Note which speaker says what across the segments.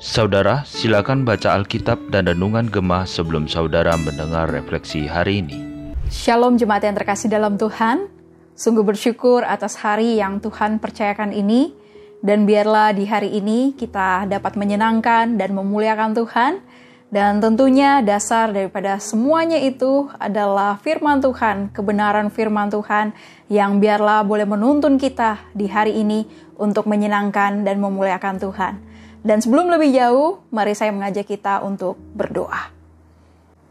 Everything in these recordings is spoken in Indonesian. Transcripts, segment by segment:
Speaker 1: Saudara, silakan baca Alkitab dan Renungan Gemah sebelum saudara mendengar refleksi hari ini.
Speaker 2: Shalom jemaat yang terkasih dalam Tuhan. Sungguh bersyukur atas hari yang Tuhan percayakan ini. Dan biarlah di hari ini kita dapat menyenangkan dan memuliakan Tuhan. Dan tentunya dasar daripada semuanya itu adalah firman Tuhan, kebenaran firman Tuhan yang biarlah boleh menuntun kita di hari ini untuk menyenangkan dan memuliakan Tuhan. Dan sebelum lebih jauh, mari saya mengajak kita untuk berdoa.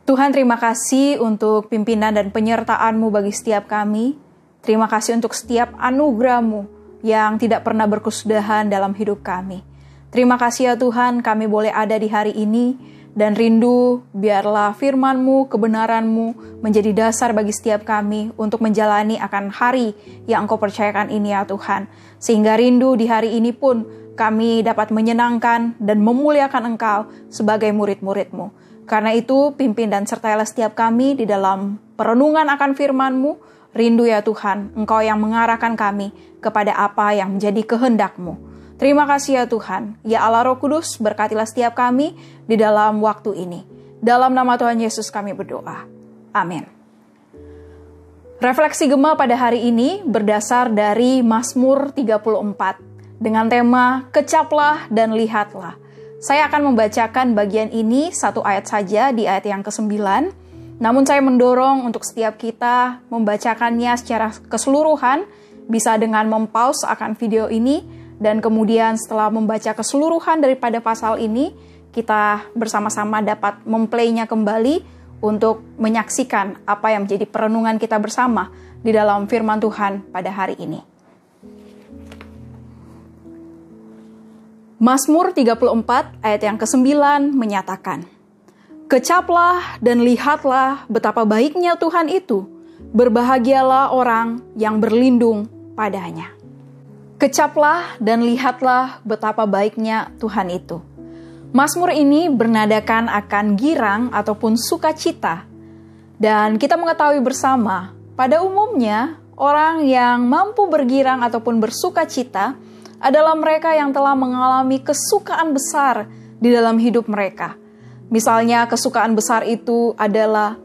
Speaker 2: Tuhan terima kasih untuk pimpinan dan penyertaan-Mu bagi setiap kami. Terima kasih untuk setiap anugerah-Mu yang tidak pernah berkesudahan dalam hidup kami. Terima kasih ya Tuhan kami boleh ada di hari ini dan rindu biarlah firman-Mu, kebenaran-Mu menjadi dasar bagi setiap kami untuk menjalani akan hari yang Engkau percayakan ini ya Tuhan. Sehingga rindu di hari ini pun kami dapat menyenangkan dan memuliakan Engkau sebagai murid-murid-Mu. Karena itu, pimpin dan sertailah setiap kami di dalam perenungan akan firman-Mu. Rindu ya Tuhan, Engkau yang mengarahkan kami kepada apa yang menjadi kehendak-Mu. Terima kasih ya Tuhan. Ya Allah Roh Kudus, berkatilah setiap kami di dalam waktu ini. Dalam nama Tuhan Yesus kami berdoa. Amin. Refleksi Gema pada hari ini berdasar dari Mazmur 34 dengan tema Kecaplah dan Lihatlah. Saya akan membacakan bagian ini satu ayat saja di ayat yang ke-9. Namun saya mendorong untuk setiap kita membacakannya secara keseluruhan, bisa dengan mempause akan video ini, dan kemudian setelah membaca keseluruhan daripada pasal ini, kita bersama-sama dapat memplaynya kembali untuk menyaksikan apa yang menjadi perenungan kita bersama di dalam firman Tuhan pada hari ini. Mazmur 34 ayat yang ke-9 menyatakan, Kecaplah dan lihatlah betapa baiknya Tuhan itu, berbahagialah orang yang berlindung padanya. Kecaplah dan lihatlah betapa baiknya Tuhan itu. Mazmur ini bernadakan akan girang ataupun sukacita. Dan kita mengetahui bersama, pada umumnya orang yang mampu bergirang ataupun bersukacita cita adalah mereka yang telah mengalami kesukaan besar di dalam hidup mereka. Misalnya, kesukaan besar itu adalah,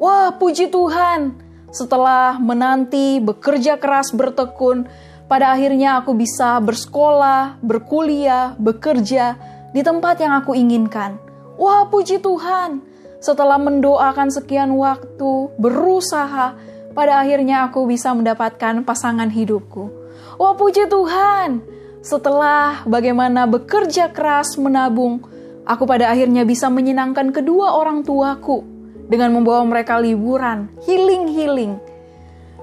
Speaker 2: "Wah, puji Tuhan! Setelah menanti, bekerja keras, bertekun, pada akhirnya aku bisa bersekolah, berkuliah, bekerja di tempat yang aku inginkan. Wah, puji Tuhan! Setelah mendoakan sekian waktu, berusaha, pada akhirnya aku bisa mendapatkan pasangan hidupku. Wah, puji Tuhan! Setelah bagaimana bekerja keras menabung, aku pada akhirnya bisa menyenangkan kedua orang tuaku dengan membawa mereka liburan, healing-healing.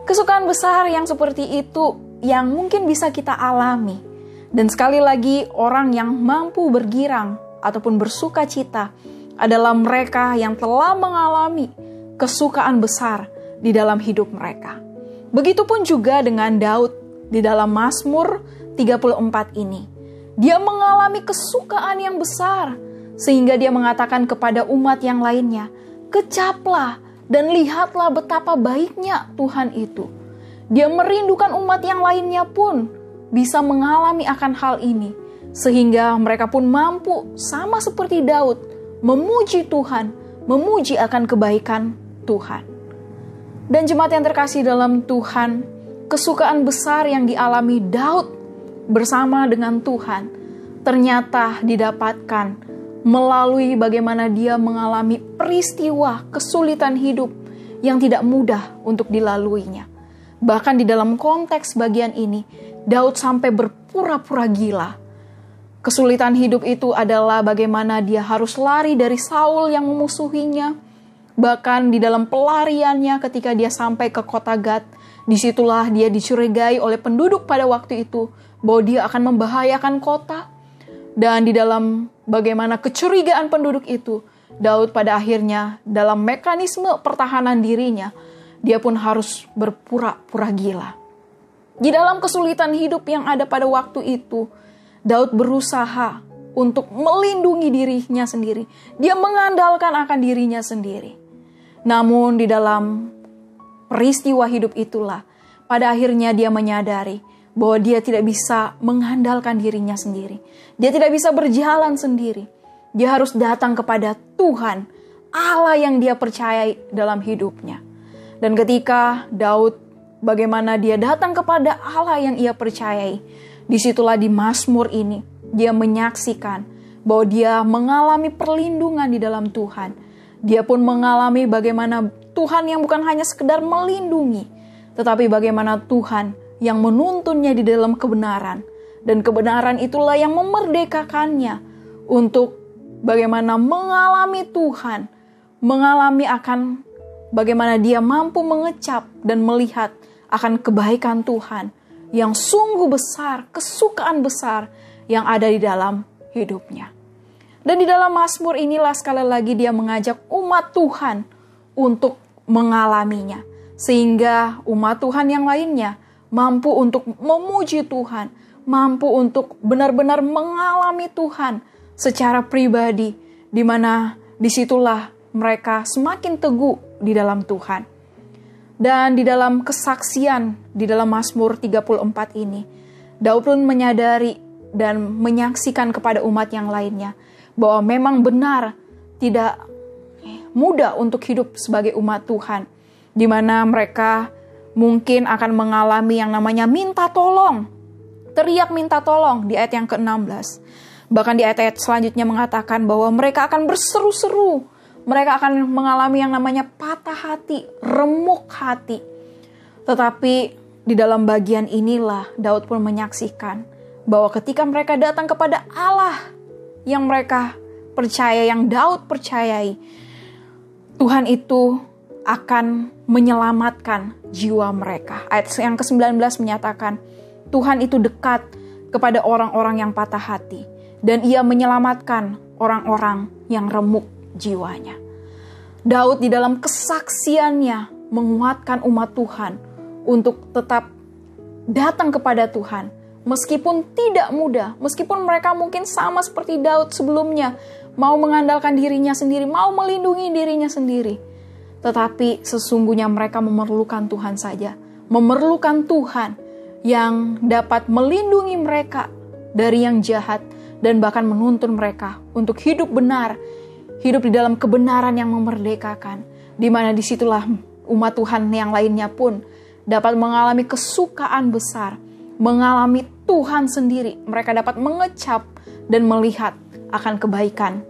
Speaker 2: Kesukaan besar yang seperti itu yang mungkin bisa kita alami. Dan sekali lagi, orang yang mampu bergirang ataupun bersuka cita adalah mereka yang telah mengalami kesukaan besar di dalam hidup mereka. Begitupun juga dengan Daud di dalam Mazmur 34 ini. Dia mengalami kesukaan yang besar sehingga dia mengatakan kepada umat yang lainnya, "Kecaplah dan lihatlah betapa baiknya Tuhan itu." Dia merindukan umat yang lainnya pun bisa mengalami akan hal ini sehingga mereka pun mampu sama seperti Daud memuji Tuhan, memuji akan kebaikan Tuhan. Dan jemaat yang terkasih dalam Tuhan, kesukaan besar yang dialami Daud bersama dengan Tuhan ternyata didapatkan melalui bagaimana dia mengalami peristiwa kesulitan hidup yang tidak mudah untuk dilaluinya. Bahkan di dalam konteks bagian ini, Daud sampai berpura-pura gila. Kesulitan hidup itu adalah bagaimana dia harus lari dari Saul yang memusuhinya. Bahkan di dalam pelariannya ketika dia sampai ke kota Gad, di situlah dia dicurigai oleh penduduk pada waktu itu bahwa dia akan membahayakan kota. Dan di dalam bagaimana kecurigaan penduduk itu, Daud pada akhirnya dalam mekanisme pertahanan dirinya, dia pun harus berpura-pura gila. Di dalam kesulitan hidup yang ada pada waktu itu, Daud berusaha untuk melindungi dirinya sendiri. Dia mengandalkan akan dirinya sendiri. Namun di dalam peristiwa hidup itulah, pada akhirnya dia menyadari bahwa dia tidak bisa mengandalkan dirinya sendiri. Dia tidak bisa berjalan sendiri. Dia harus datang kepada Tuhan, Allah yang dia percayai dalam hidupnya. Dan ketika Daud bagaimana dia datang kepada Allah yang ia percayai, di situlah di Mazmur ini dia menyaksikan bahwa dia mengalami perlindungan di dalam Tuhan. Dia pun mengalami bagaimana Tuhan yang bukan hanya sekedar melindungi, tetapi bagaimana Tuhan yang menuntunnya di dalam kebenaran. Dan kebenaran itulah yang memerdekakannya untuk bagaimana mengalami Tuhan, mengalami akan bagaimana dia mampu mengecap dan melihat akan kebaikan Tuhan yang sungguh besar, kesukaan besar yang ada di dalam hidupnya. Dan di dalam Mazmur inilah sekali lagi dia mengajak umat Tuhan untuk mengalaminya. Sehingga umat Tuhan yang lainnya mampu untuk memuji Tuhan, mampu untuk benar-benar mengalami Tuhan secara pribadi, di mana di situlah mereka semakin teguh di dalam Tuhan. Dan di dalam kesaksian di dalam Mazmur 34 ini, Daud pun menyadari dan menyaksikan kepada umat yang lainnya bahwa memang benar tidak mudah untuk hidup sebagai umat Tuhan, di mana mereka mungkin akan mengalami yang namanya minta tolong. Teriak minta tolong di ayat yang ke-16. Bahkan di ayat-ayat selanjutnya mengatakan bahwa mereka akan berseru-seru. Mereka akan mengalami yang namanya patah hati, remuk hati. Tetapi di dalam bagian inilah Daud pun menyaksikan bahwa ketika mereka datang kepada Allah yang mereka percaya, yang Daud percayai, Tuhan itu akan menyelamatkan jiwa mereka. Ayat yang ke-19 menyatakan, Tuhan itu dekat kepada orang-orang yang patah hati dan ia menyelamatkan orang-orang yang remuk jiwanya. Daud di dalam kesaksiannya menguatkan umat Tuhan untuk tetap datang kepada Tuhan meskipun tidak mudah, meskipun mereka mungkin sama seperti Daud sebelumnya, mau mengandalkan dirinya sendiri, mau melindungi dirinya sendiri tetapi sesungguhnya mereka memerlukan Tuhan saja, memerlukan Tuhan yang dapat melindungi mereka dari yang jahat dan bahkan menuntun mereka untuk hidup benar, hidup di dalam kebenaran yang memerdekakan, di mana di situlah umat Tuhan yang lainnya pun dapat mengalami kesukaan besar, mengalami Tuhan sendiri. Mereka dapat mengecap dan melihat akan kebaikan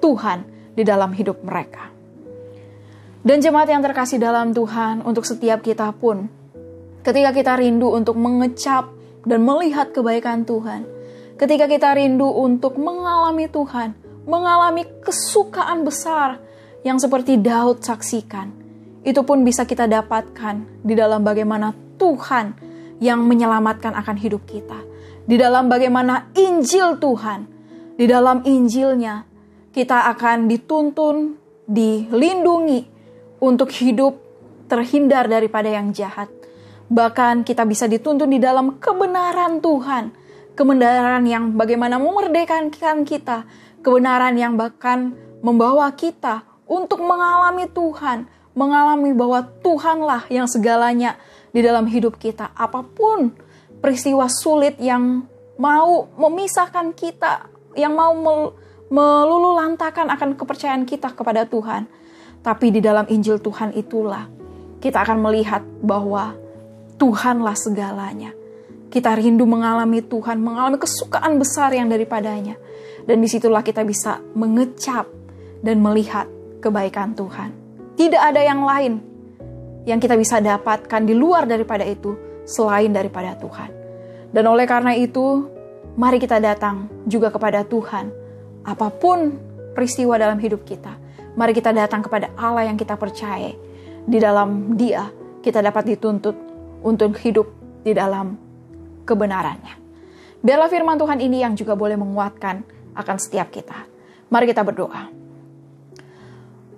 Speaker 2: Tuhan di dalam hidup mereka. Dan jemaat yang terkasih dalam Tuhan, untuk setiap kita pun, ketika kita rindu untuk mengecap dan melihat kebaikan Tuhan, ketika kita rindu untuk mengalami Tuhan, mengalami kesukaan besar yang seperti Daud saksikan, itu pun bisa kita dapatkan di dalam bagaimana Tuhan yang menyelamatkan akan hidup kita. Di dalam bagaimana Injil Tuhan, di dalam Injilnya kita akan dituntun, dilindungi, untuk hidup terhindar daripada yang jahat. Bahkan kita bisa dituntun di dalam kebenaran Tuhan. Kebenaran yang bagaimana memerdekakan kita. Kebenaran yang bahkan membawa kita untuk mengalami Tuhan. Mengalami bahwa Tuhanlah yang segalanya di dalam hidup kita. Apa pun peristiwa sulit yang mau memisahkan kita, yang mau melululantakan akan kepercayaan kita kepada Tuhan tapi di dalam Injil Tuhan itulah kita akan melihat bahwa Tuhanlah segalanya. Kita rindu mengalami Tuhan, mengalami kesukaan besar yang daripadanya. Dan di situlah kita bisa mengecap dan melihat kebaikan Tuhan. Tidak ada yang lain yang kita bisa dapatkan di luar daripada itu selain daripada Tuhan. Dan oleh karena itu, mari kita datang juga kepada Tuhan. Apa pun peristiwa dalam hidup kita, Mari kita datang kepada Allah yang kita percaya. Di dalam Dia kita dapat dituntut untuk hidup di dalam kebenarannya. Biarlah firman Tuhan ini yang juga boleh menguatkan akan setiap kita. Mari kita berdoa.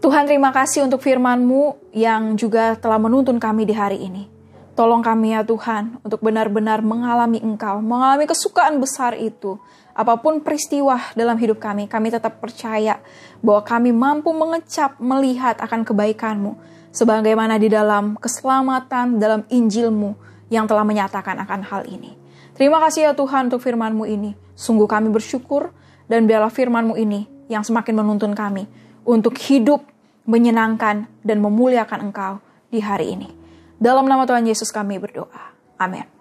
Speaker 2: Tuhan terima kasih untuk firman-Mu yang juga telah menuntun kami di hari ini. Tolong kami ya Tuhan untuk benar-benar mengalami Engkau, mengalami kesukaan besar itu apa pun peristiwa dalam hidup kami, kami tetap percaya bahwa kami mampu mengecap melihat akan kebaikan-Mu, sebagaimana di dalam keselamatan, dalam Injil-Mu yang telah menyatakan akan hal ini. Terima kasih ya Tuhan untuk firman-Mu ini. Sungguh kami bersyukur dan biarlah firman-Mu ini yang semakin menuntun kami untuk hidup menyenangkan dan memuliakan Engkau di hari ini. Dalam nama Tuhan Yesus kami berdoa. Amin.